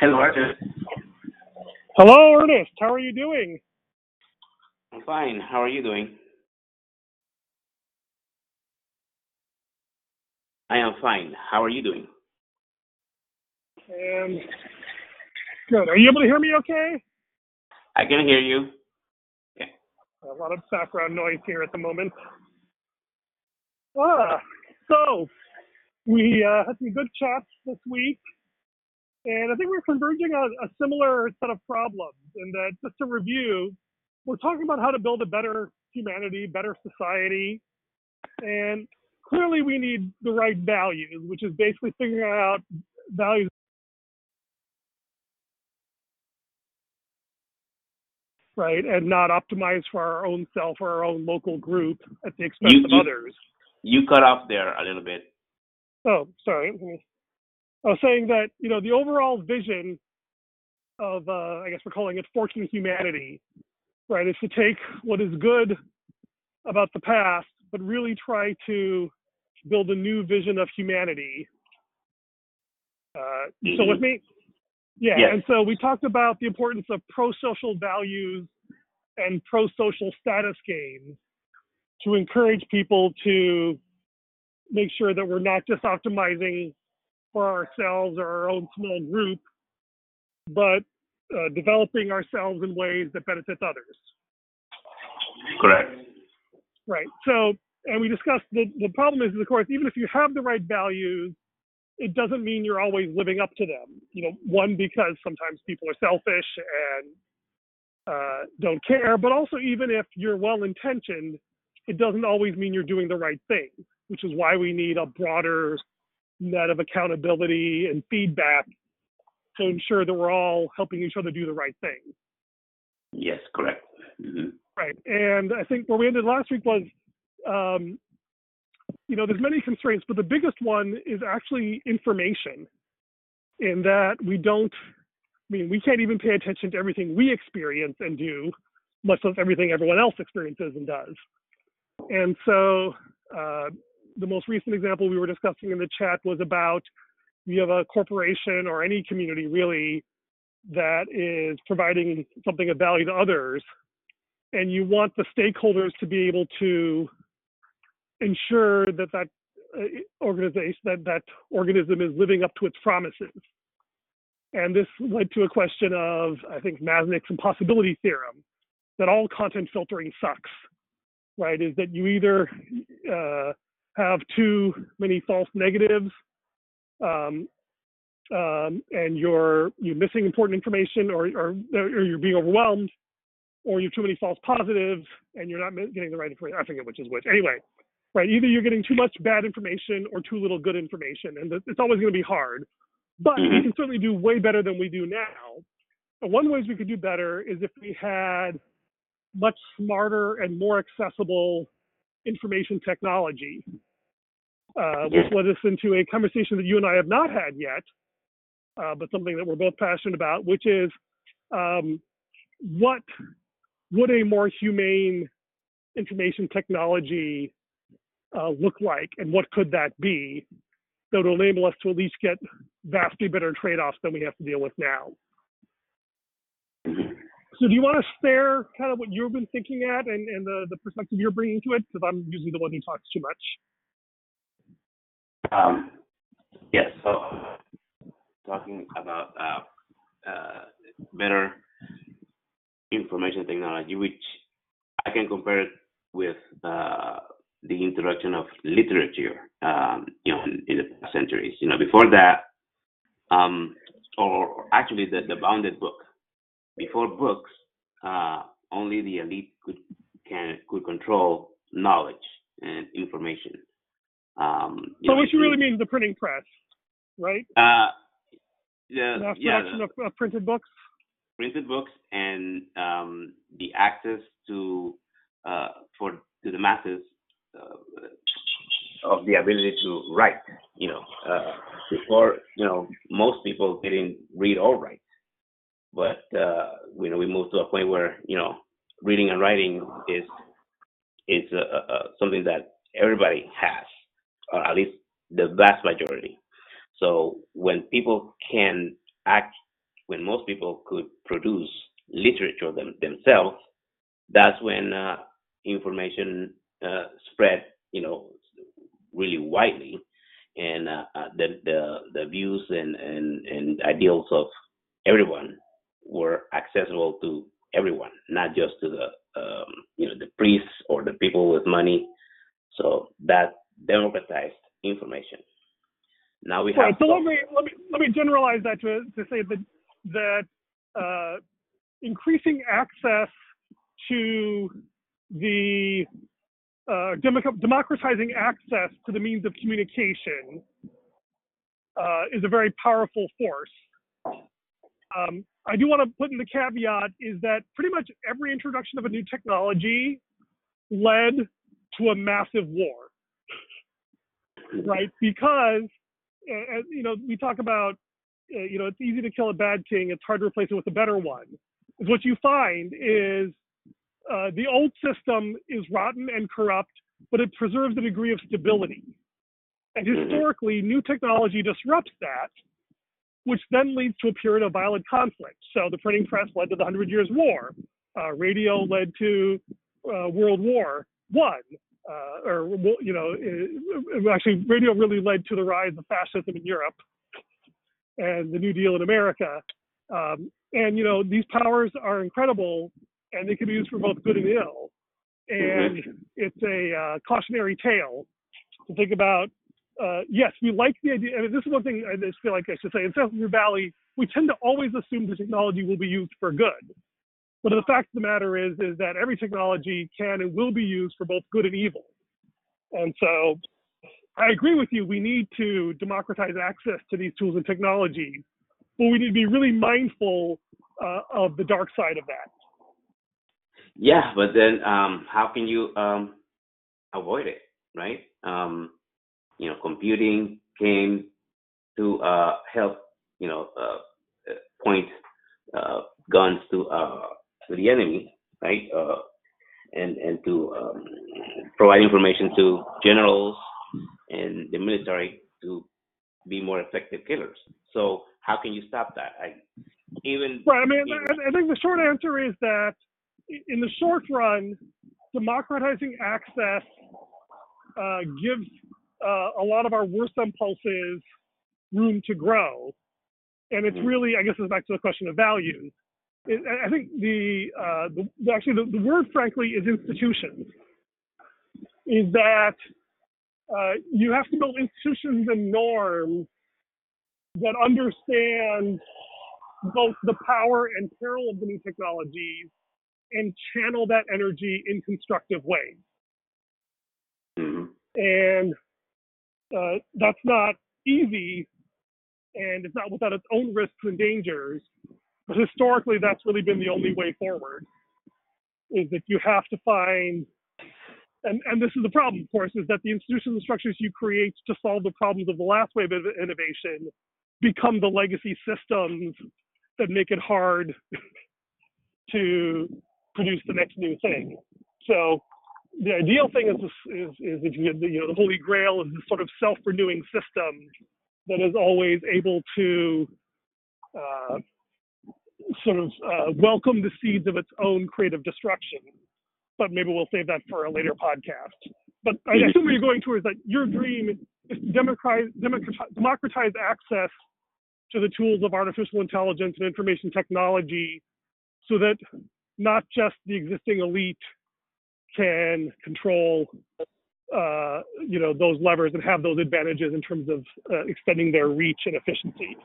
Hello, Arthur. Hello, Ernest. How are you doing? I'm fine. How are you doing? I am fine. How are you doing? And good. Are you able to hear me okay? I can hear you. Okay. A lot of background noise here at the moment. Ah, so we uh, had some good chats this week, and I think we're converging on a similar set of problems. And that, just to review, we're talking about how to build a better humanity, better society, and clearly we need the right values, which is basically figuring out values right and not optimize for our own self or our own local group at the expense You of you others. you cut off there a little bit. Oh, sorry. I was saying that you know the overall vision of uh, I guess we're calling it forking humanity, right? Is to take what is good about the past, but really try to build a new vision of humanity. Uh, you still hmm with me? Yeah. Yes. And so we talked about the importance of pro-social values and pro-social status games to encourage people to make sure that we're not just optimizing for ourselves or our own small group, but uh, developing ourselves in ways that benefits others. Correct. Right. So, and we discussed the, the problem is, of course, even if you have the right values, it doesn't mean you're always living up to them. You know, one, because sometimes people are selfish and uh, don't care, but also even if you're well intentioned, it doesn't always mean you're doing the right thing, which is why we need a broader net of accountability and feedback to ensure that we're all helping each other do the right thing. Yes, correct. hmm Right. And I think where we ended last week was, um, you know, there's many constraints, but the biggest one is actually information in that we don't, I mean, we can't even pay attention to everything we experience and do, much less everything everyone else experiences and does. And so uh, the most recent example we were discussing in the chat was about you have a corporation or any community really that is providing something of value to others, and you want the stakeholders to be able to ensure that that uh, organization, that that organism is living up to its promises. And this led to a question of, I think, Masnick's impossibility theorem, that all content filtering sucks, right? Is that you either uh, have too many false negatives um, um, and you're you're missing important information or, or or you're being overwhelmed or you're too many false positives and you're not getting the right information. I forget which is which. Anyway, right? Either you're getting too much bad information or too little good information, and it's always going to be hard. But we hmm can certainly do way better than we do now. And one ways we could do better is if we had much smarter and more accessible information technology, uh, which led us into a conversation that you and I have not had yet, uh, but something that we're both passionate about, which is um, what would a more humane information technology uh, look like, and what could that be that would enable us to at least get vastly better trade-offs than we have to deal with now. So, do you want to share kind of what you've been thinking at and, and the, the perspective you're bringing to it? Because I'm usually the one who talks too much. Um, yes. So talking about uh, uh, better information technology, which I can compare it with uh, the introduction of literature, um, you know, in, in the past centuries. You know, before that, um, or actually the, the bounded book. Before books, uh, only the elite could can could control knowledge and information. Um, So, know, what you really mean the printing press, right? uh, the yeah, production the of, of printed books. printed books and um, the access to uh, for to the masses uh, of the ability to write. You know, uh, before you know most people didn't read or write, but uh, you know we moved to a point where you know reading and writing is is uh, uh, uh, something that everybody has, or at least the vast majority. So when people can act when most people could produce literature them, themselves, that's when uh, information uh, spread, you know, really widely, and uh, uh, the, the the views and, and and ideals of everyone were accessible to everyone, not just to the um, you know the priests or the people with money. So that democratized information. Now we have. Right. So let me let me let me generalize that to to say that that uh, increasing access to the uh, democratizing access to the means of communication uh, is a very powerful force. Um, I do want to put in the caveat is that pretty much every introduction of a new technology led to a massive war, right? Because, uh, you know, we talk about, uh, you know, it's easy to kill a bad king, it's hard to replace it with a better one. What you find is uh, the old system is rotten and corrupt, but it preserves a degree of stability. And mm-hmm. historically, new technology disrupts that, which then leads to a period of violent conflict. So the printing press led to the Hundred Years' War. Uh, radio led to uh, World War One, uh, or you know, it, actually, radio really led to the rise of fascism in Europe and the New Deal in America. Um, and you know, these powers are incredible, and they can be used for both good and ill. And it's a uh, cautionary tale to think about. Uh, yes, we like the idea, and this is one thing I just feel like I should say. In Central Valley, we tend to always assume the technology will be used for good. But the fact of the matter is, is that every technology can and will be used for both good and evil. And so, I agree with you. We need to democratize access to these tools and technologies, but we need to be really mindful uh, of the dark side of that. Yeah, but then um, how can you um, avoid it, right? Um, you know, computing came to uh, help, you know, uh, uh point uh, guns to uh, to the enemy, right? and and to um, provide information to generals and the military to be more effective killers. So how can you stop that? I even right. I mean, even, I think the short answer is that in the short run, democratizing access uh, gives uh, a lot of our worst impulses room to grow. And it's mm-hmm. really, I guess, it's back to the question of values. It, I think the, uh, the actually the, the, word, frankly, is institutions. Is that uh, you have to build institutions and norms that understand both the power and peril of the new technologies and channel that energy in constructive ways. Mm-hmm. And uh, that's not easy, and it's not without its own risks and dangers. But historically, that's really been the only way forward. Is that you have to find, and, and this is the problem, of course, is that the institutions and structures you create to solve the problems of the last wave of innovation become the legacy systems that make it hard to produce the next new thing. So the ideal thing is is, is if you, you know the holy grail is this sort of self-renewing system that is always able to uh, sort of uh, welcome the seeds of its own creative destruction. But maybe we'll save that for a later podcast. But I assume what you're going towards is that your dream is to democratize, democratize access to the tools of artificial intelligence and information technology so that not just the existing elite can control uh, you know those levers and have those advantages in terms of uh, extending their reach and efficiency.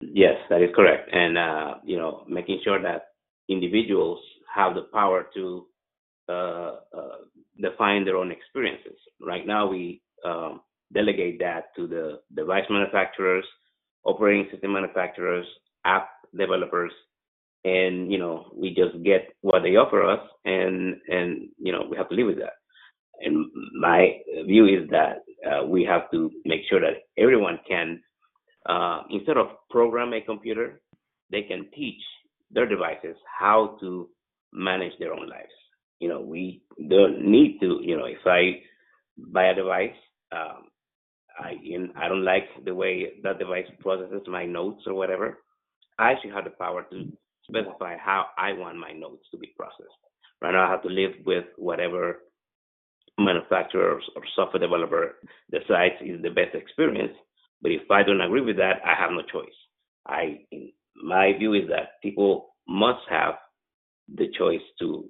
Yes, that is correct, and uh, you know making sure that individuals have the power to uh, uh, define their own experiences. Right now, we um, delegate that to the device manufacturers, operating system manufacturers, app developers, and you know we just get what they offer us and and you know we have to live with that. And my view is that uh, we have to make sure that everyone can uh, instead of program a computer they can teach their devices how to manage their own lives. You know we don't need to you know if i buy a device um, i in, i don't like the way that device processes my notes or whatever. I should have the power to specify how I want my notes to be processed. Right now, I have to live with whatever manufacturer or software developer decides is the best experience. But if I don't agree with that, I have no choice. I, my view is that people must have the choice to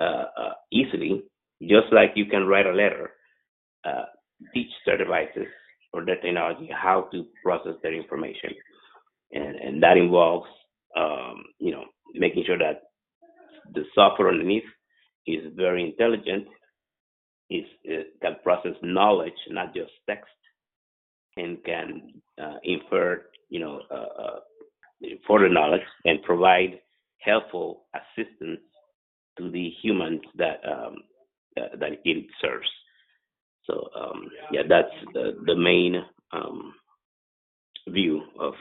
uh, uh, easily, just like you can write a letter, uh, teach their devices or their technology how to process their information, and and that involves, um, you know, making sure that the software underneath is very intelligent, is can process knowledge, not just text, and can uh, infer, you know, uh, uh, further knowledge and provide helpful assistance to the humans that um, that it serves. So um, yeah, that's the the main um, view of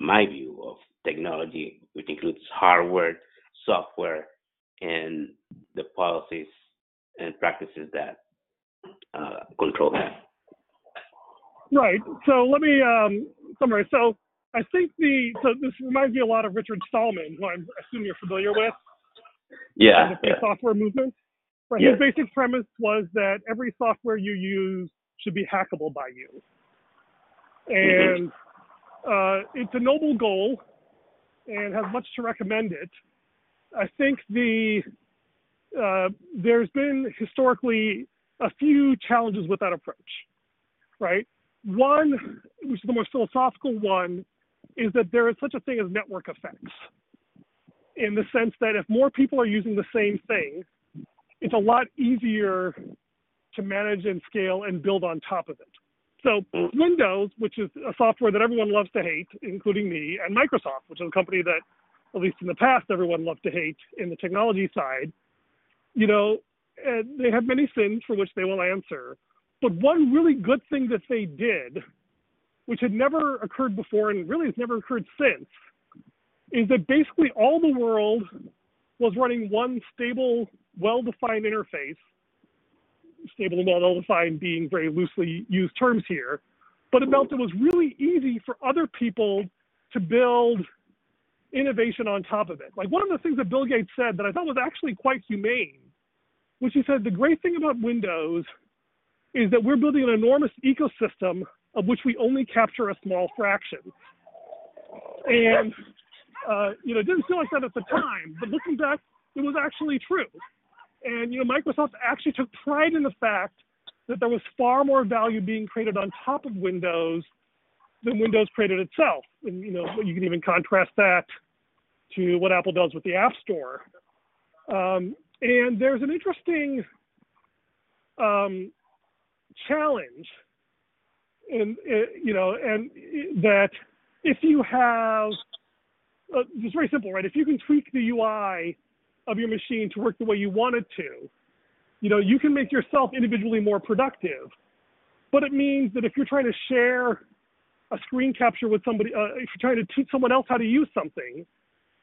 my view of technology, which includes hardware, software, and the policies and practices that uh, control that. Right. So let me um, summarize. So I think the so this reminds me a lot of Richard Stallman, who I assume you're familiar with. Yeah. The yeah. software movement. Right. Yeah. His basic premise was that every software you use should be hackable by you, Mm-hmm. and uh, it's a noble goal, and has much to recommend it. I think the uh, there's been historically a few challenges with that approach, right? One, which is the more philosophical one, is that there is such a thing as network effects, in the sense that if more people are using the same thing, it's a lot easier to manage and scale and build on top of it. So Windows, which is a software that everyone loves to hate, including me, and Microsoft, which is a company that, at least in the past, everyone loved to hate in the technology side, you know, they have many sins for which they will answer. But one really good thing that they did, which had never occurred before and really has never occurred since, is that basically all the world was running one stable, well defined interface. Stable and well defined being very loosely used terms here. But it meant it was really easy for other people to build innovation on top of it. Like one of the things that Bill Gates said that I thought was actually quite humane, which he said the great thing about Windows is that we're building an enormous ecosystem of which we only capture a small fraction. And uh, you know, it didn't feel like that at the time, but looking back, it was actually true. And you know, Microsoft actually took pride in the fact that there was far more value being created on top of Windows than Windows created itself. And you know, you can even contrast that to what Apple does with the App Store. Um, and there's an interesting um, challenge, and uh, you know, and that if you have, uh, it's very simple, right? If you can tweak the UI of your machine to work the way you want it to, you know, you can make yourself individually more productive. But it means that if you're trying to share a screen capture with somebody, uh, if you're trying to teach someone else how to use something,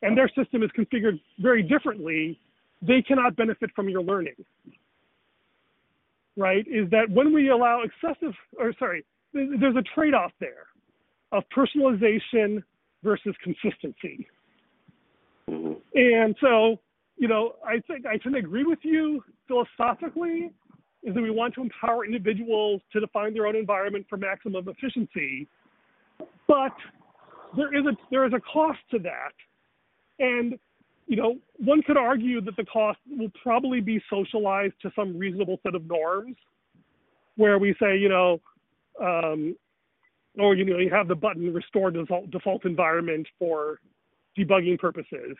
and their system is configured very differently, they cannot benefit from your learning. Right? Is that when we allow excessive, or sorry, there's a trade off there of personalization versus consistency. Mm-hmm. And so, you know, I think I can agree with you philosophically is that we want to empower individuals to define their own environment for maximum efficiency. But there is a there is a cost to that. And you know, one could argue that the cost will probably be socialized to some reasonable set of norms, where we say, you know, um, or you know, you have the button restore default, default environment for debugging purposes,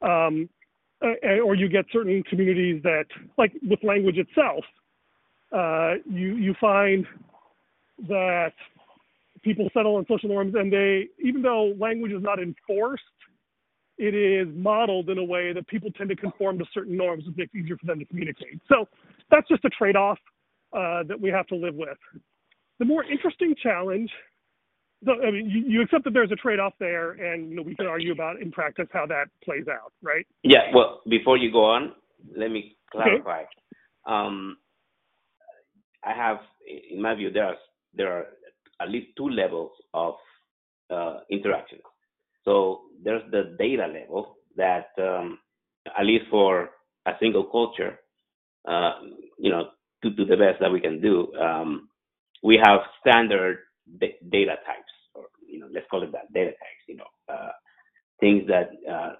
um, uh, or you get certain communities that, like with language itself, uh, you you find that people settle on social norms, and they, even though language is not enforced, it is modeled in a way that people tend to conform to certain norms, which makes it easier for them to communicate. So that's just a trade-off uh, that we have to live with. The more interesting challenge, so, I mean, you, you accept that there's a trade-off there, and you know, we can argue about in practice how that plays out, right? Yeah. Well, before you go on, let me Okay. clarify. Um, I have, in my view, there are there are at least two levels of uh, interaction. So there's the data level that, um, at least for a single culture, uh, you know, to do the best that we can do, um, we have standard data types, or you know, let's call it that data types. You know, uh, things that uh,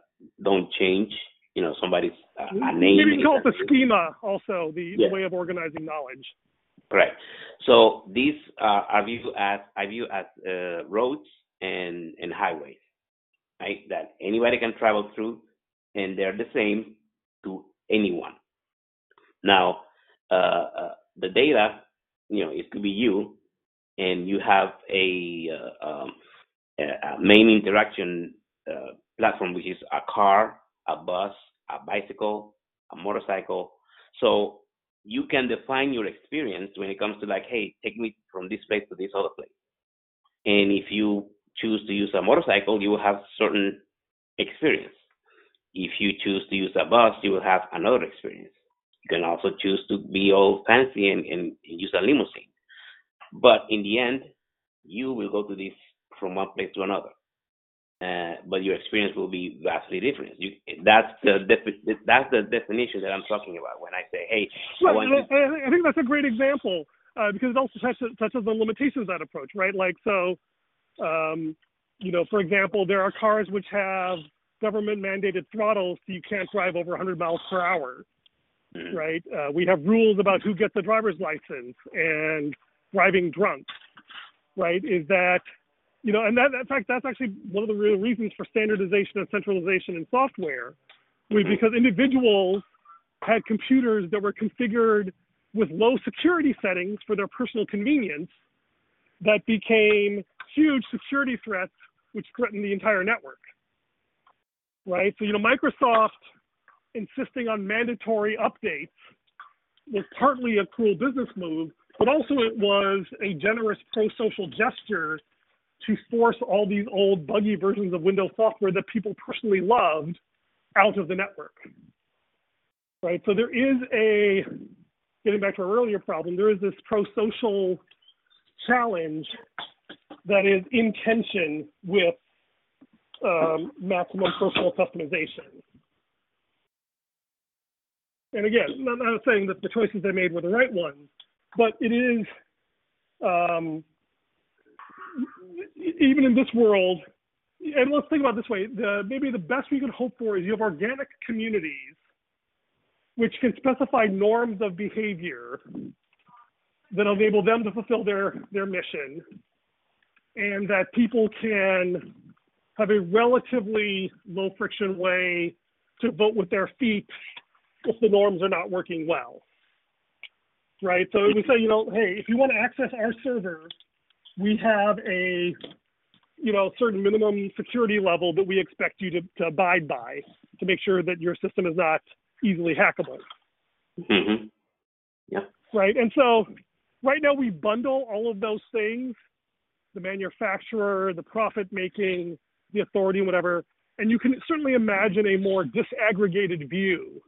don't change. You know, somebody's uh, a name. Maybe call it the schema, also the, the way of organizing knowledge. Right. So these uh, are viewed as I view as uh, roads and and highways, right? That anybody can travel through, and they're the same to anyone. Now, uh, uh the data, you know, it could be you, and you have a, uh, um, a main interaction uh, platform, which is a car, a bus, a bicycle, a motorcycle. So you can define your experience when it comes to like, hey, take me from this place to this other place. And if you choose to use a motorcycle, you will have certain experience. If you choose to use a bus, you will have another experience. You can also choose to be all fancy and, and use a limousine. But in the end, you will go to this from one place to another. Uh, but your experience will be vastly different. You, that's the defi- that's the definition that I'm talking about when I say, "Hey, I, want I, I think that's a great example uh, because it also touches, touches on limitations of that approach, right? Like, so, um, you know, for example, there are cars which have government mandated throttles, so you can't drive over 100 miles per hour, mm-hmm. right? Uh, we have rules about who gets a driver's license and driving drunk, right? Is that you know, and that, in fact, that's actually one of the real reasons for standardization and centralization in software, was mm-hmm. because individuals had computers that were configured with low security settings for their personal convenience that became huge security threats which threatened the entire network. Right? So, you know, Microsoft insisting on mandatory updates was partly a cruel business move, but also it was a generous pro social gesture to force all these old buggy versions of Windows software that people personally loved out of the network. Right? So there is a, getting back to our earlier problem, there is this pro social challenge that is in tension with um, maximum personal customization. And again, I'm not saying that the choices they made were the right ones, but it is um, even in this world, and let's think about this way: the, maybe the best we can hope for is you have organic communities which can specify norms of behavior that enable them to fulfill their their mission, and that people can have a relatively low friction way to vote with their feet if the norms are not working well. Right. So we say, you know, hey, if you want to access our server, we have a you know certain minimum security level that we expect you to, to abide by to make sure that your system is not easily hackable. Mm-hmm. Yeah. Right. And so right now we bundle all of those things, the manufacturer, the profit making, the authority, whatever. And you can certainly imagine a more disaggregated view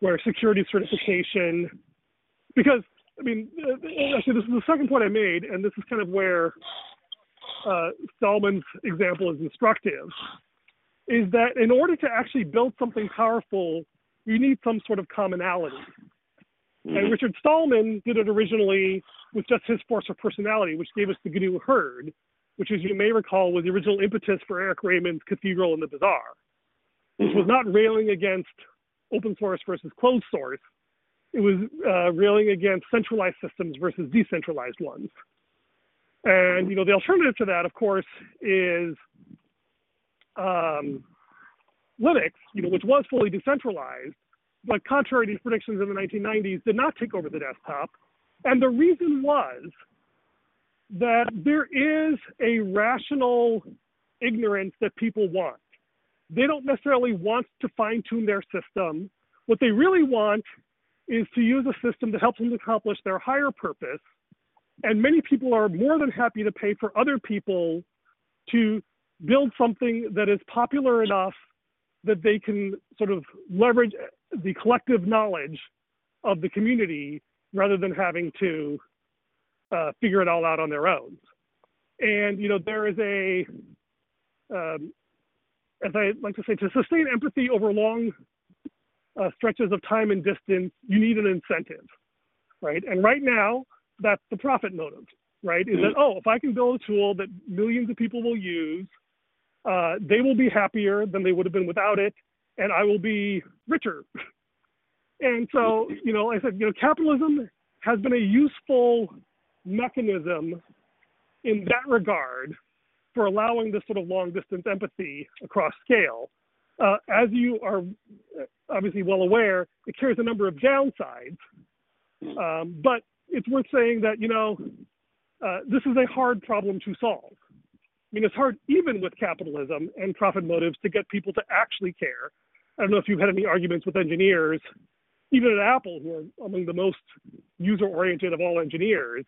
where security certification, because I mean, uh, actually, this is the second point I made, and this is kind of where uh, Stallman's example is instructive. Is that in order to actually build something powerful, you need some sort of commonality. Mm-hmm. And Richard Stallman did it originally with just his force of personality, which gave us the GNU Hurd, which, as you may recall, was the original impetus for Eric Raymond's Cathedral and the Bazaar, which was not railing against open source versus closed source, it was uh, railing against centralized systems versus decentralized ones. And you know, the alternative to that, of course, is um, Linux, you know, which was fully decentralized, but contrary to predictions in the 1990s, did not take over the desktop. And the reason was that there is a rational ignorance that people want. They don't necessarily want to fine tune their system. What they really want is to use a system that helps them accomplish their higher purpose. And many people are more than happy to pay for other people to build something that is popular enough that they can sort of leverage the collective knowledge of the community rather than having to uh, figure it all out on their own. And you know there is a um, as I like to say, to sustain empathy over long uh, stretches of time and distance, you need an incentive, right? And right now, that's the profit motive, right? Is that oh, if I can build a tool that millions of people will use, uh, they will be happier than they would have been without it, and I will be richer. and so, you know, I said, you know, capitalism has been a useful mechanism in that regard for allowing this sort of long distance empathy across scale. Uh, as you are obviously well aware, it carries a number of downsides. Um, but it's worth saying that, you know, uh, this is a hard problem to solve. I mean, it's hard even with capitalism and profit motives to get people to actually care. I don't know if you've had any arguments with engineers, even at Apple, who are among the most user oriented of all engineers,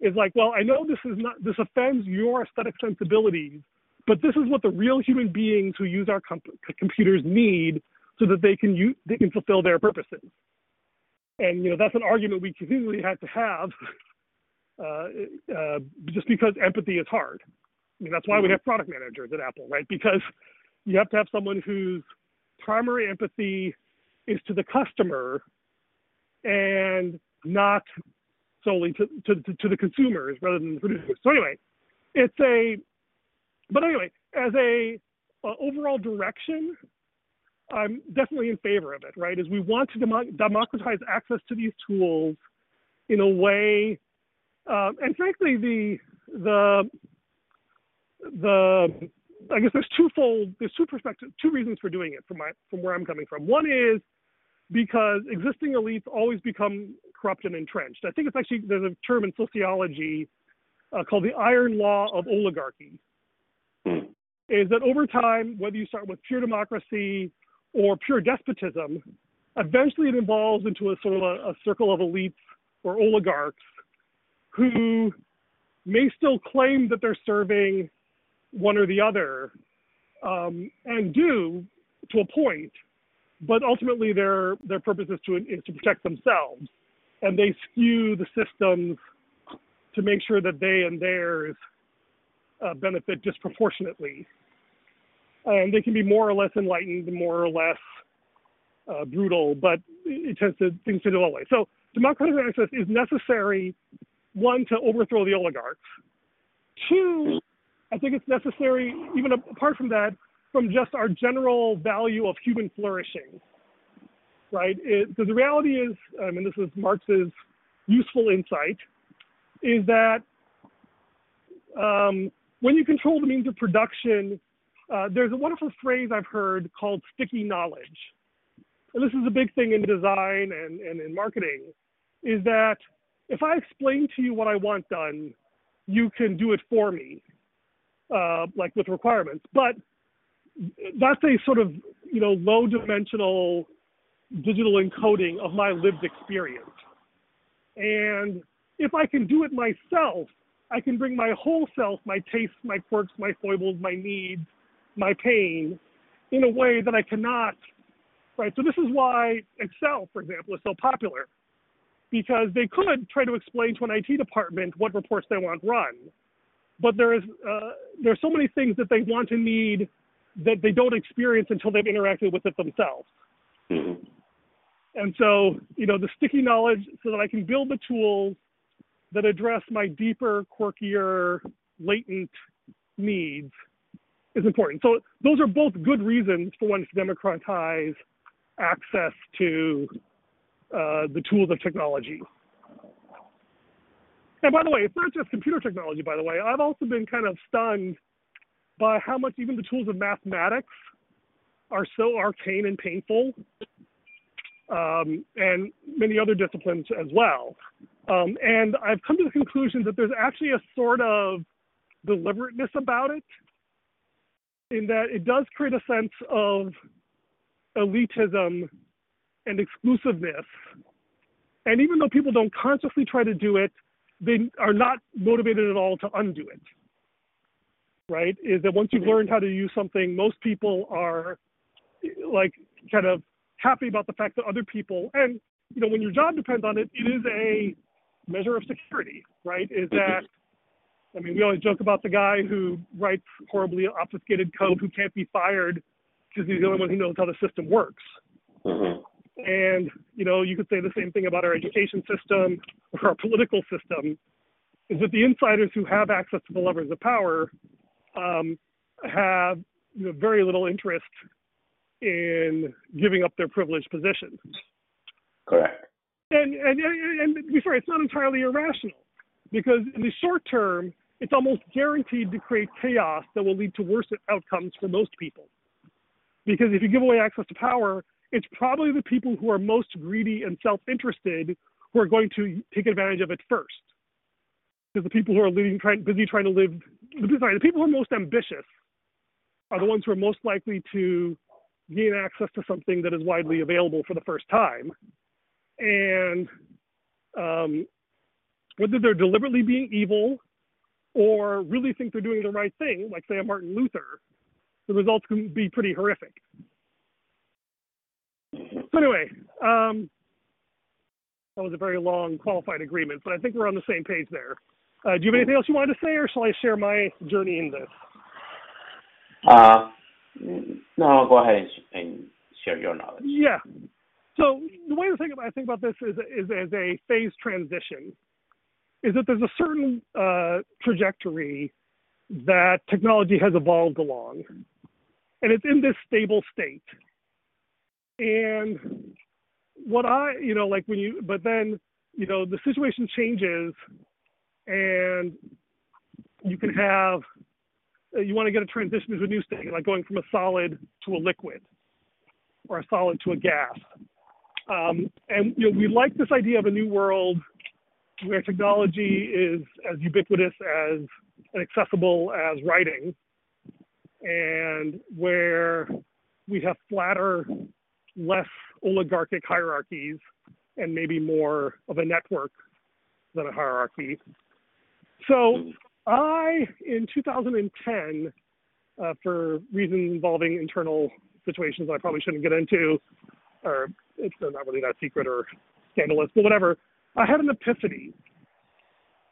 is like, well, I know this is not this offends your aesthetic sensibilities, but this is what the real human beings who use our comp- computers need so that they can use, they can fulfill their purposes. And you know that's an argument we continually had to have, uh, uh, just because empathy is hard. I mean that's why we mm-hmm. have product managers at Apple, right? Because you have to have someone whose primary empathy is to the customer and not solely to, to, to, the consumers rather than the producers. So anyway, it's a, but anyway, as a uh, overall direction, I'm definitely in favor of it. Right, is we want to dem- democratize access to these tools in a way, um, and frankly, the the the I guess there's twofold, there's two perspectives, two reasons for doing it from my from where I'm coming from. One is because existing elites always become corrupt and entrenched. I think it's actually there's a term in sociology uh, called the iron law of oligarchy. Is that over time, whether you start with pure democracy or pure despotism, eventually it evolves into a sort of a, a circle of elites or oligarchs who may still claim that they're serving one or the other, um, and do to a point, but ultimately their their purpose is to is to protect themselves, and they skew the systems to make sure that they and theirs uh, benefit disproportionately, and they can be more or less enlightened, more or less uh, brutal, but it tends to things to do all way. So democratic access is necessary, one to overthrow the oligarchs, two. I think it's necessary, even apart from that, from just our general value of human flourishing, right? Because the reality is, I mean, this is Marx's useful insight, is that um, when you control the means of production, uh, there's a wonderful phrase I've heard called sticky knowledge. And this is a big thing in design and, and in marketing, is that if I explain to you what I want done, you can do it for me, uh, like with requirements. But that's a sort of you know low dimensional digital encoding of my lived experience. And if I can do it myself, I can bring my whole self, my tastes, my quirks, my foibles, my needs, my pain, in a way that I cannot. Right. So this is why Excel, for example, is so popular, because they could try to explain to an IT department what reports they want run, but there is uh, there are so many things that they want to need that they don't experience until they've interacted with it themselves. Mm-hmm. And so, you know, the sticky knowledge so that I can build the tools that address my deeper, quirkier, latent needs is important. So those are both good reasons for one to democratize access to uh, the tools of technology. And by the way, it's not just computer technology, by the way. I've also been kind of stunned by how much even the tools of mathematics are so arcane and painful, um, and many other disciplines as well. Um, and I've come to the conclusion that there's actually a sort of deliberateness about it, in that it does create a sense of elitism and exclusiveness. And even though people don't consciously try to do it, they are not motivated at all to undo it right? Is that once you've learned how to use something, most people are like kind of happy about the fact that other people, and you know, when your job depends on it, it is a measure of security, right? Is that I mean, we always joke about the guy who writes horribly obfuscated code who can't be fired because he's the only one who knows how the system works. Mm-hmm. And, you know, you could say the same thing about our education system or our political system, is that the insiders who have access to the levers of power um, have you know, very little interest in giving up their privileged position. Correct. And, and, and, be fair, it's not entirely irrational because in the short term, it's almost guaranteed to create chaos that will lead to worse outcomes for most people. Because if you give away access to power, it's probably the people who are most greedy and self-interested who are going to take advantage of it first. Because the people who are leading, trying, busy trying to live, sorry, the people who are most ambitious are the ones who are most likely to gain access to something that is widely available for the first time. And um, whether they're deliberately being evil or really think they're doing the right thing, like say a Martin Luther, the results can be pretty horrific. So anyway, um, that was a very long qualified agreement, but I think we're on the same page there. Uh, do you have anything else you wanted to say, or shall I share my journey in this? Uh, no, go ahead and, and share your knowledge. Yeah. So the way to think about I think about this is is as a phase transition, is that there's a certain uh, trajectory that technology has evolved along, and it's in this stable state. And what I, you know, like when you, but then, you know, the situation changes, and you can have you want to get a transition to a new state, like going from a solid to a liquid or a solid to a gas. Um, and you know, we like this idea of a new world where technology is as ubiquitous as and accessible as writing, and where we have flatter, less oligarchic hierarchies, and maybe more of a network than a hierarchy. So I, in 2010, uh, for reasons involving internal situations that I probably shouldn't get into, or it's not really that secret or scandalous, but whatever, I had an epiphany.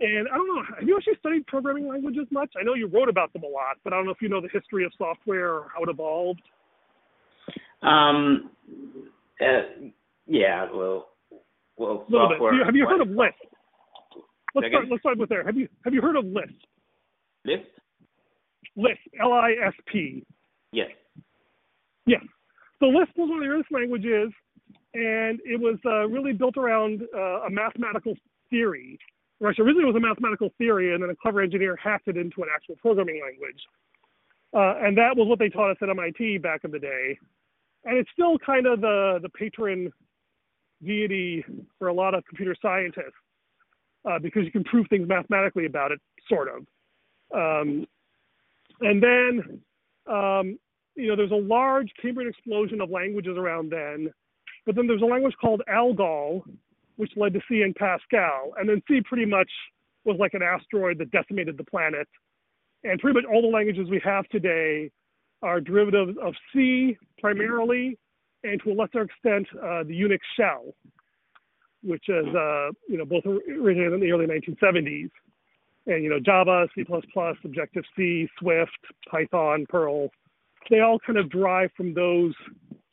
And I don't know, have you actually studied programming languages much? I know you wrote about them a lot, but I don't know if you know the history of software or how it evolved. Um, uh, yeah, well, well, software. Have you heard of Lisp? Let's start. Let's start with there. Have you have you heard of Lisp? Lisp. Lisp. L I S P. Yes. Yes. So Lisp was one of the earliest languages, and it was uh, really built around uh, a mathematical theory. Right. actually, originally it was a mathematical theory, and then a clever engineer hacked it into an actual programming language. Uh, and that was what they taught us at MIT back in the day. And it's still kind of the the patron deity for a lot of computer scientists uh, because you can prove things mathematically about it, sort of. Um, and then, um, you know, there's a large Cambrian explosion of languages around then, but then there's a language called Algol, which led to C and Pascal. And then C pretty much was like an asteroid that decimated the planet. And pretty much all the languages we have today are derivatives of C primarily, and to a lesser extent, uh, the Unix shell which is uh, you know both originated in the early 1970s, and you know Java, C++, Objective C, Swift, Python, Perl, they all kind of derive from those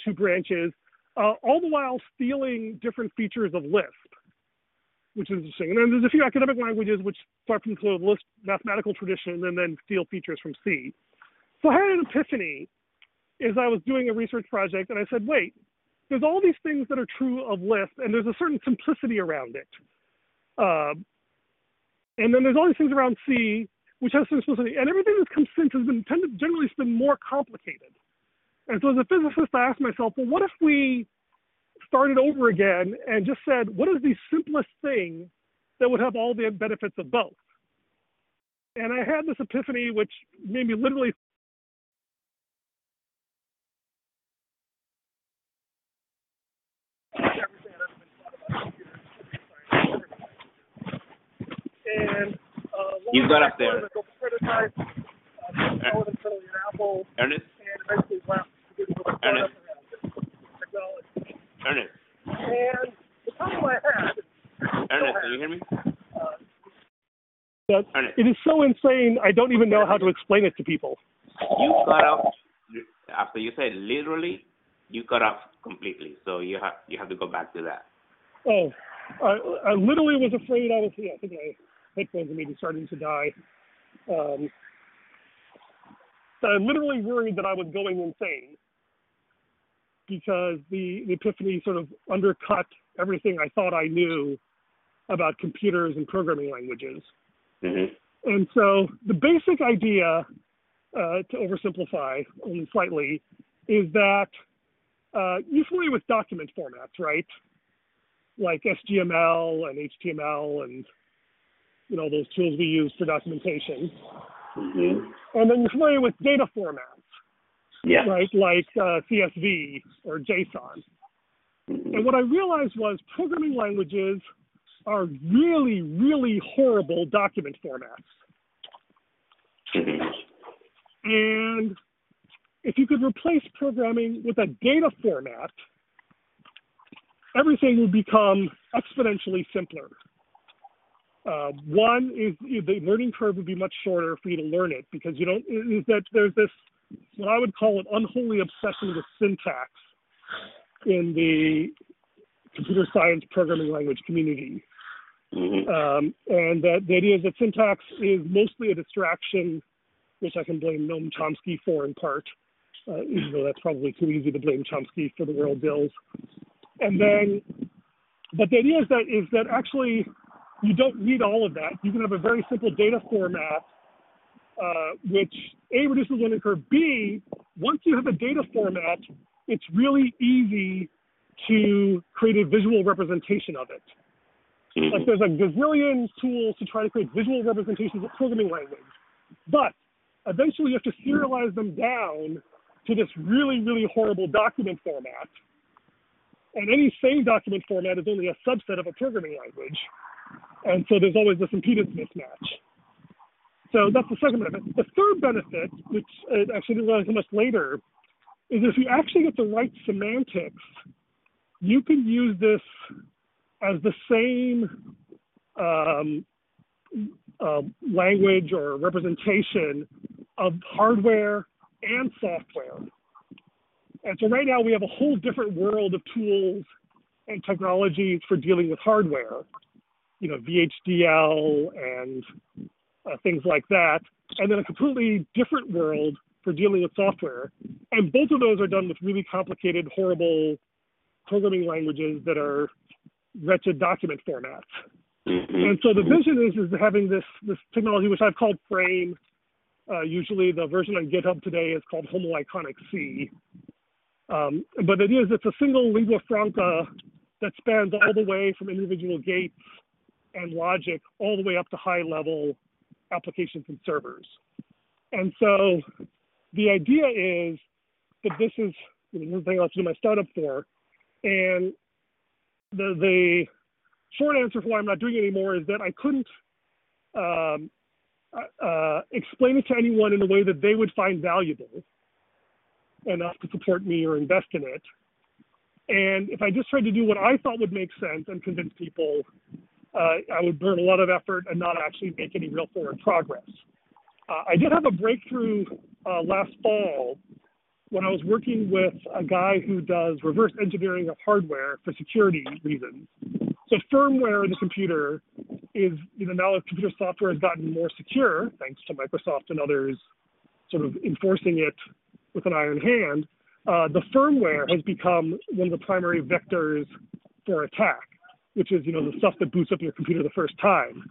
two branches, uh, all the while stealing different features of Lisp, which is interesting. And then there's a few academic languages which start from the Lisp mathematical tradition and then steal features from C. So I had an epiphany as I was doing a research project, and I said, wait, there's all these things that are true of Lisp, and there's a certain simplicity around it. Uh, and then there's all these things around C, which has some simplicity. And everything that's come since has been tended, generally been more complicated. And so as a physicist, I asked myself, well, what if we started over again and just said, what is the simplest thing that would have all the benefits of both? And I had this epiphany, which made me literally and uh, you got up there. Prototype, uh, Apple, Ernest. And left Ernest. Ernest. And the problem I had. Ernest, can you hear me? that Ernest, it is so insane. I don't even know how to explain it to people. You got off after you said literally. You cut off completely, so you have you have to go back to that. Oh, I, I literally was afraid I was. Yeah, I think my headphones are maybe starting to die. Um, I literally worried that I was going insane because the, the epiphany sort of undercut everything I thought I knew about computers and programming languages. Mm-hmm. And so the basic idea, uh, to oversimplify only slightly, is that uh, you're familiar with document formats, right? Like SGML and HTML and you know those tools we use for documentation. Mm-hmm. And then you're familiar with data formats, Yeah. right? Like uh, CSV or JSON. Mm-hmm. And what I realized was programming languages are really, really horrible document formats. Mm-hmm. And if you could replace programming with a data format, everything would become exponentially simpler. Uh, one is the learning curve would be much shorter for you to learn it because you don't. Is that there's this what I would call an unholy obsession with syntax in the computer science programming language community. Mm-hmm. Um, and that the idea is that syntax is mostly a distraction, which I can blame Noam Chomsky for in part, uh, even though that's probably too easy to blame Chomsky for the world ills. And then, but the idea is that is that actually you don't need all of that. You can have a very simple data format, uh, which a reduces learning curve. B, once you have a data format, it's really easy to create a visual representation of it. Like Mm-hmm. there's a gazillion tools to try to create visual representations of programming language. But eventually you have to serialize them down to this really, really horrible document format. And any same document format is only a subset of a programming language. And so there's always this impedance mismatch. So that's the second benefit. The third benefit, which uh, actually didn't realize much later, is if you actually get the right semantics, you can use this as the same um, uh, language or representation of hardware and software. And so right now we have a whole different world of tools and technologies for dealing with hardware, you know, VHDL and uh, things like that, and then a completely different world for dealing with software. And both of those are done with really complicated, horrible programming languages that are wretched document formats. Mm-hmm. And so the vision is is having this this technology, which I've called Frame. Uh, usually, the version on GitHub today is called Homoiconic C. Um, but it is it's a single lingua franca that spans all the way from individual gates and logic all the way up to high level applications and servers. And so the idea is that this is one thing I have to do my startup for, and the the short answer for why I'm not doing it anymore is that I couldn't um, uh, explain it to anyone in a way that they would find valuable enough to support me or invest in it. And if I just tried to do what I thought would make sense and convince people, uh, I would burn a lot of effort and not actually make any real forward progress. Uh, I did have a breakthrough uh, last fall when I was working with a guy who does reverse engineering of hardware for security reasons. So firmware in the computer is, you know, now that computer software has gotten more secure thanks to Microsoft and others sort of enforcing it with an iron hand. Uh, the firmware has become one of the primary vectors for attack, which is, you know, the stuff that boots up your computer the first time.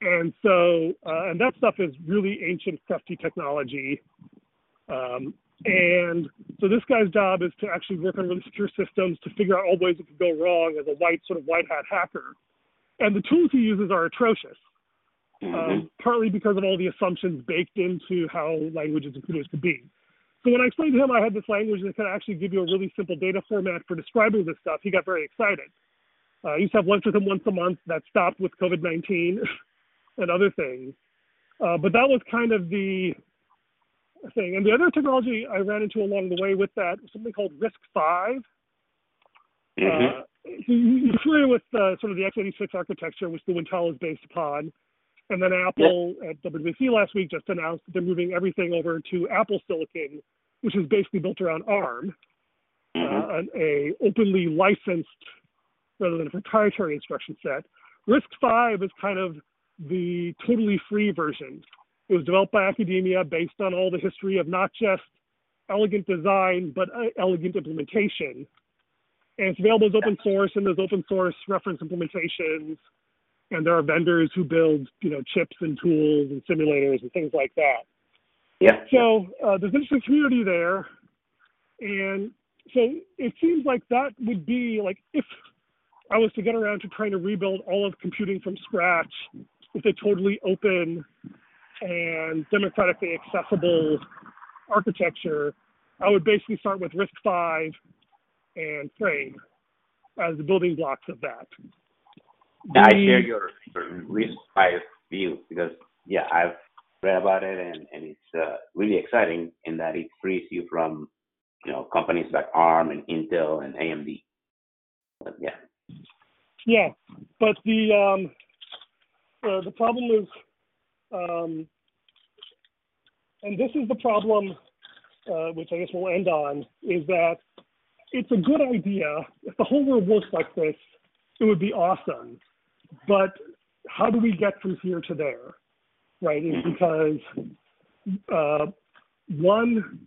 And so, uh, and that stuff is really ancient, crafty technology. Um, and so this guy's job is to actually work on really secure systems to figure out all ways it could go wrong as a white sort of white hat hacker. And the tools he uses are atrocious, Mm-hmm. um, partly because of all the assumptions baked into how languages and computers could be. So when I explained to him I had this language that could actually give you a really simple data format for describing this stuff, he got very excited. Uh, I used to have lunch with him once a month. That stopped with COVID-19 and other things. Uh, but that was kind of the thing. And the other technology I ran into along the way with that was something called RISC-V. Mm-hmm. Uh, you- you're familiar with uh, sort of the x86 architecture, which the Wintel is based upon. And then Apple at WWDC last week just announced that they're moving everything over to Apple Silicon, which is basically built around ARM, Mm-hmm. uh, an a openly licensed rather than a proprietary instruction set. RISC-V is kind of the totally free version. It was developed by academia based on all the history of not just elegant design, but uh, elegant implementation. And it's available as open source, and there's open source reference implementations. And there are vendors who build, you know, chips and tools and simulators and things like that. Yeah. So uh, there's an interesting community there, and so it seems like that would be like if I was to get around to trying to rebuild all of computing from scratch with a totally open and democratically accessible architecture, I would basically start with RISC-V and Frame as the building blocks of that. I share your, risk bias view because yeah, I've read about it and, and it's uh, really exciting in that it frees you from you know companies like ARM and Intel and AMD. But yeah, Yeah, but the um, uh, the problem is, um, and this is the problem, uh, which I guess we'll end on, is that it's a good idea. If the whole world works like this, it would be awesome. But how do we get from here to there? Right? Because uh, one,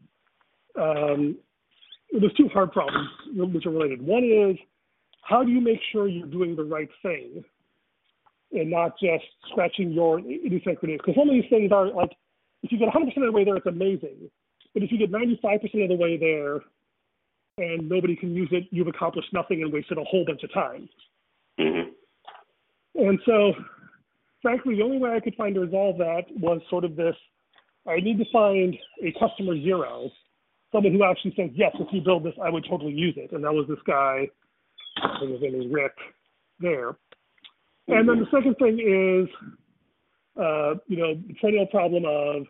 um, there's two hard problems which are related. One is how do you make sure you're doing the right thing and not just scratching your idiosyncrasies? Because some of these things are like, if you get 100% of the way there, it's amazing. But if you get 95% of the way there and nobody can use it, you've accomplished nothing and wasted a whole bunch of time. hmm And so, frankly, the only way I could find to resolve that was sort of this I need to find a customer zero, someone who actually says, yes, if you build this, I would totally use it. And that was this guy, His name is Rick, there. And then the second thing is, uh, you know, the perennial problem of,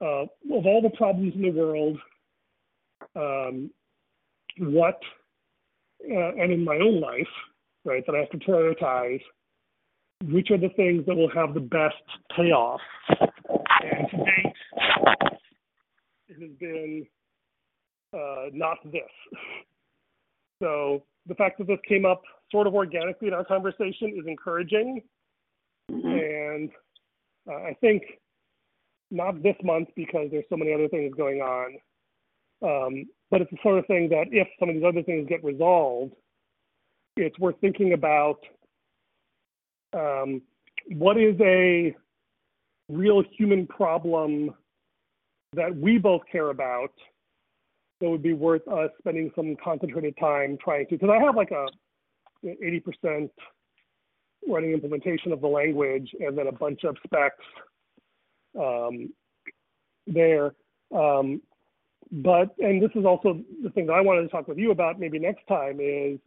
uh, of all the problems in the world, um, what, uh, and in my own life, right, that I have to prioritize, which are the things that will have the best payoff. And to date, it has been uh, not this. So the fact that this came up sort of organically in our conversation is encouraging. hmm And uh, I think not this month because there's so many other things going on. Um, but it's the sort of thing that if some of these other things get resolved, it's worth thinking about um, what is a real human problem that we both care about that would be worth us spending some concentrated time trying to because I have like a 80% running implementation of the language and then a bunch of specs um, there. Um, but and this is also the thing that I wanted to talk with you about maybe next time is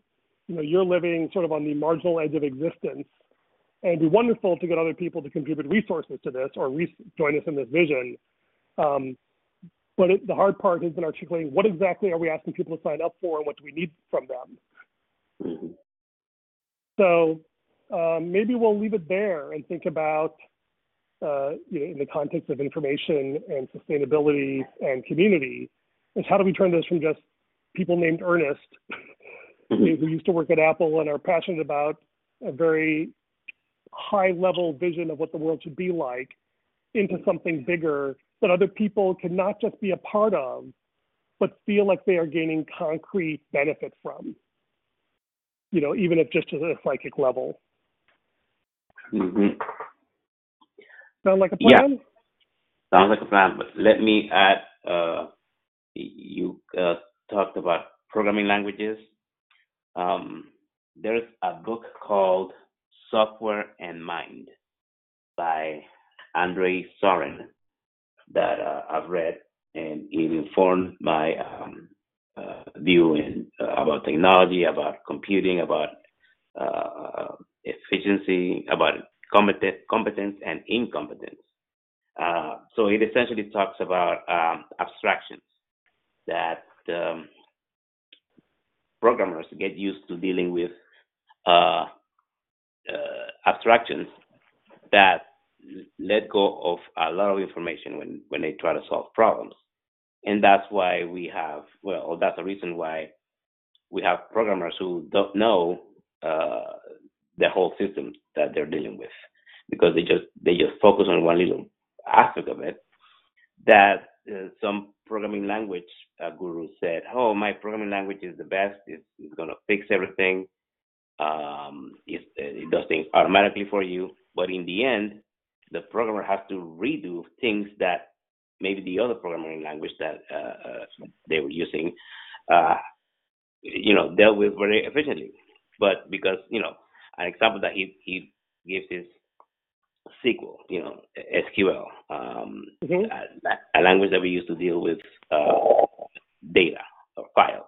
you know you're living sort of on the marginal edge of existence and it'd be wonderful to get other people to contribute resources to this or re- join us in this vision. Um, but it, the hard part has been articulating what exactly are we asking people to sign up for and what do we need from them. hmm So um, maybe we'll leave it there and think about, uh, you know, in the context of information and sustainability and community, is how do we turn this from just people named Ernest hmm who used to work at Apple and are passionate about a very high level vision of what the world should be like into something bigger that other people can not just be a part of, but feel like they are gaining concrete benefit from. You know, even if just at a psychic level. hmm Sound like a plan? Yeah. Sounds like a plan, but let me add, uh, you uh, talked about programming languages. Um, there's a book called Software and Mind by Andrei Sorin that uh, I've read, and it informed my um, uh, view in, uh, about technology, about computing, about uh, efficiency, about competent, competence and incompetence. Uh, so it essentially talks about um, abstractions that um, programmers get used to dealing with uh, uh, abstractions that let go of a lot of information when when they try to solve problems, and that's why we have well, that's the reason why we have programmers who don't know uh, the whole system that they're dealing with because they just they just focus on one little aspect of it that uh, some programming language uh, guru said, "Oh, my programming language is the best. It's, it's going to fix everything. Um, it, it does things automatically for you." But in the end, the programmer has to redo things that maybe the other programming language that uh, uh they were using, uh, you know, dealt with very efficiently. But because you know, an example that he he gives is SQL, you know, SQL, um, mm-hmm. a, a, language that we use to deal with uh, data or files.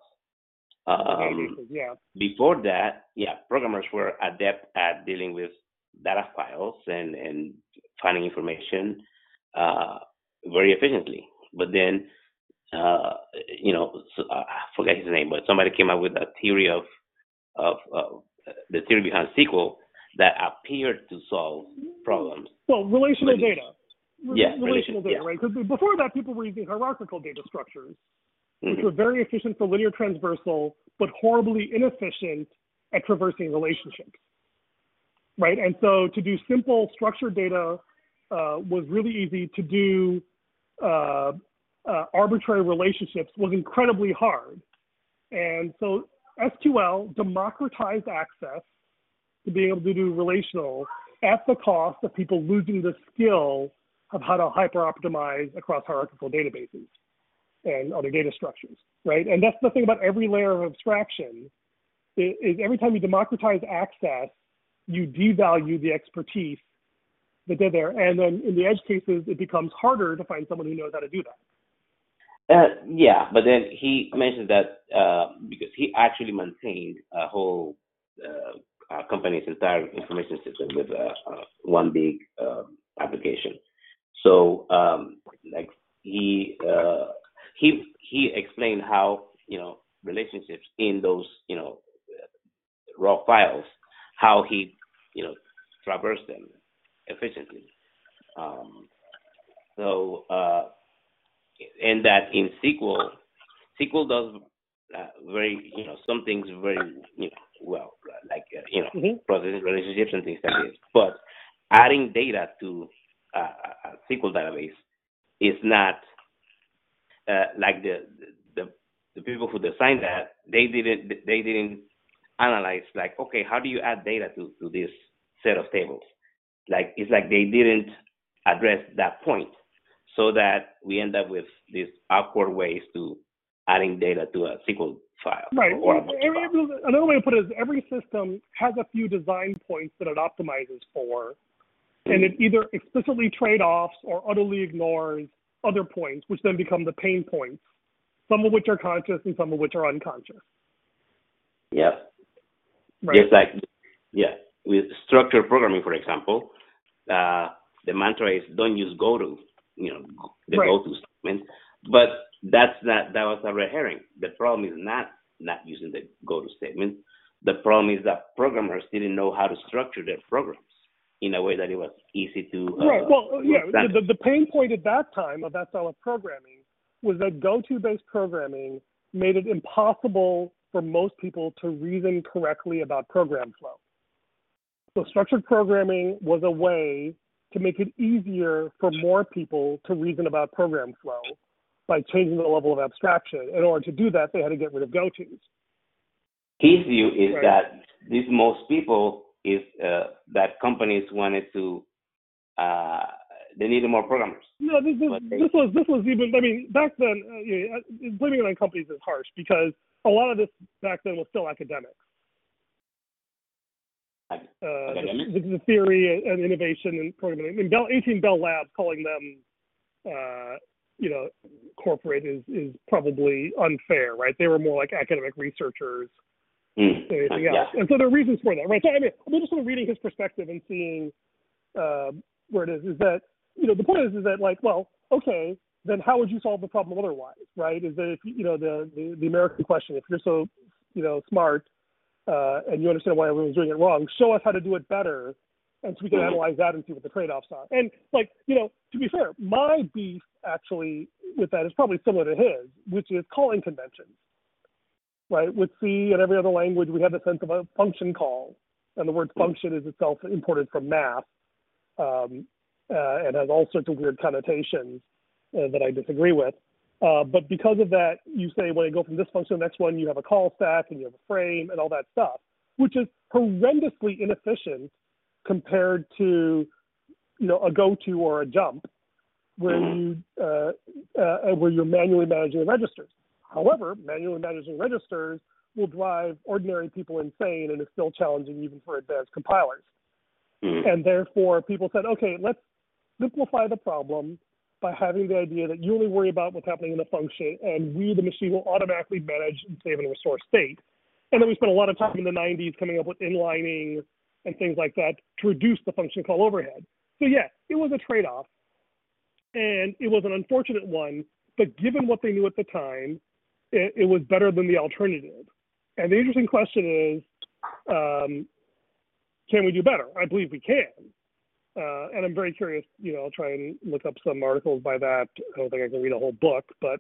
Um, yeah. Before that, yeah, programmers were adept at dealing with data files and, and finding information uh, very efficiently. But then, uh, you know, so, uh, I forget his name, but somebody came up with a theory of, of, of the theory behind SQL that appeared to solve problems. Well, relational data. Re- yeah, relational data, yeah. right? Because before that, people were using hierarchical data structures, which mm-hmm. were very efficient for linear transversal, but horribly inefficient at traversing relationships, right? And so to do simple structured data uh, was really easy. To do uh, uh, arbitrary relationships was incredibly hard. And so SQL democratized access to being able to do relational at the cost of people losing the skill of how to hyper optimize across hierarchical databases and other data structures, right? And that's the thing about every layer of abstraction is, is every time you democratize access, you devalue the expertise that they're there. And then in the edge cases, it becomes harder to find someone who knows how to do that. Uh, yeah, but then he mentioned that uh, because he actually maintained a whole uh, uh, company's entire information system with uh, uh, one big um, application. So, um, like he he he explained how you know relationships in those you know raw files, how he you know traverse them efficiently. Um, so, uh, and that in SQL, SQL does uh, very you know some things very you know well like uh, you know mm-hmm. processing relationships and things like this but adding data to uh, a SQL database is not uh, like the, the the people who designed that they didn't they didn't analyze like okay how do you add data to to this set of tables like it's like they didn't address that point so that we end up with these awkward ways to adding data to a SQL file. Right. Or, or Another way to put it is every system has a few design points that it optimizes for, and it either explicitly trade-offs or utterly ignores other points, which then become the pain points, some of which are conscious and some of which are unconscious. Yeah. Right. Just like, yeah, with structured programming, for example, uh, the mantra is don't use goto, you know, the right. goto statement. But that's not that was a red herring. The problem is not not using the goto statement. The problem is that programmers didn't know how to structure their programs in a way that it was easy to. Uh, right. Well, yeah. The, the pain point at that time of that style of programming was that goto based programming made it impossible for most people to reason correctly about program flow. So structured programming was a way to make it easier for more people to reason about program flow by changing the level of abstraction. In order to do that, they had to get rid of gotos. His view is right. that these most people is uh, that companies wanted to uh, they needed more programmers. No, this, this, they, this, was this was even. I mean, back then, uh, you know, blaming it on companies is harsh because a lot of this back then was still academics. Uh, the, the, theory and innovation and programming. I mean, Bell, AT&T Bell Labs calling them uh, you know, corporate is is probably unfair, right? They were more like academic researchers mm. than anything else, yeah. and so there are reasons for that, right? So I mean, I'm just sort of reading his perspective and seeing uh, where it is. Is that you know the point is is that like, well, okay, then how would you solve the problem otherwise, right? Is that if you know the the, the American question, if you're so you know smart uh, and you understand why everyone's doing it wrong, show us how to do it better, and so we can Mhm. analyze that and see what the trade-offs are. And like you know, to be fair, my beef actually with that is probably similar to his, which is calling conventions. Right? With C and every other language, we have the sense of a function call, and the word function is itself imported from math, um, uh, and has all sorts of weird connotations uh, that I disagree with. Uh, but because of that, you say when you go from this function to the next one, you have a call stack and you have a frame and all that stuff, which is horrendously inefficient compared to you know a go to or a jump where you uh, uh, where you're manually managing the registers. However, manually managing registers will drive ordinary people insane and is still challenging even for advanced compilers. Mhm. And therefore, people said, okay, let's simplify the problem by having the idea that you only worry about what's happening in the function, and we, the machine, will automatically manage and save and restore state. And then we spent a lot of time in the 90s coming up with inlining and things like that to reduce the function call overhead. So yeah, it was a trade-off, and it was an unfortunate one. But given what they knew at the time, it, it was better than the alternative. And the interesting question is, um, can we do better? I believe we can. Uh, and I'm very curious, you know, I'll try and look up some articles by that. I don't think I can read a whole book, but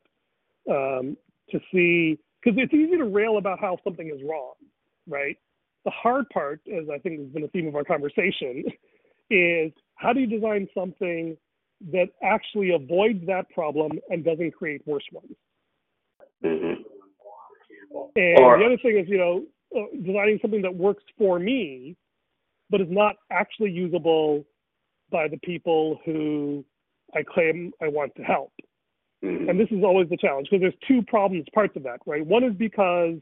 um, to see, because it's easy to rail about how something is wrong, right? The hard part, as I think has been a theme of our conversation, is how do you design something that actually avoids that problem and doesn't create worse ones? Mhm. And Or- the other thing is, you know, uh, designing something that works for me, but is not actually usable by the people who I claim I want to help. Mhm. And this is always the challenge because there's two problems, parts of that, right? One is because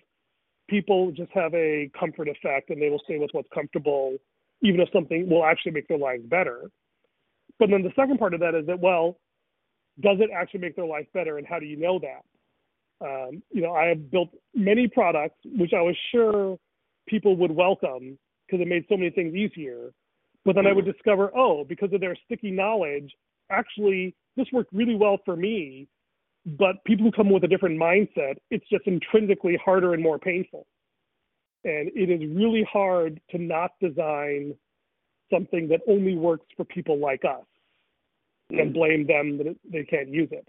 people just have a comfort effect and they will stay with what's comfortable, even if something will actually make their lives better. But then the second part of that is that, well, does it actually make their life better and how do you know that? Um, you know, I have built many products which I was sure people would welcome because it made so many things easier. But then I would discover, oh, because of their sticky knowledge, actually this worked really well for me. But people who come with a different mindset, it's just intrinsically harder and more painful. And it is really hard to not design something that only works for people like us and blame them that they can't use it.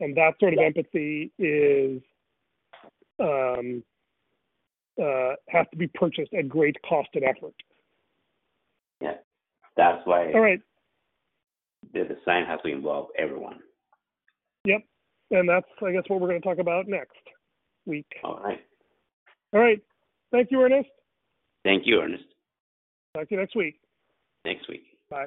And that sort of empathy is um, uh, has to be purchased at great cost and effort. That's why All right. the design has to involve everyone. Yep. And that's, I guess, what we're going to talk about next week. All right. All right. Thank you, Ernest. Thank you, Ernest. Talk to you next week. Next week. Bye.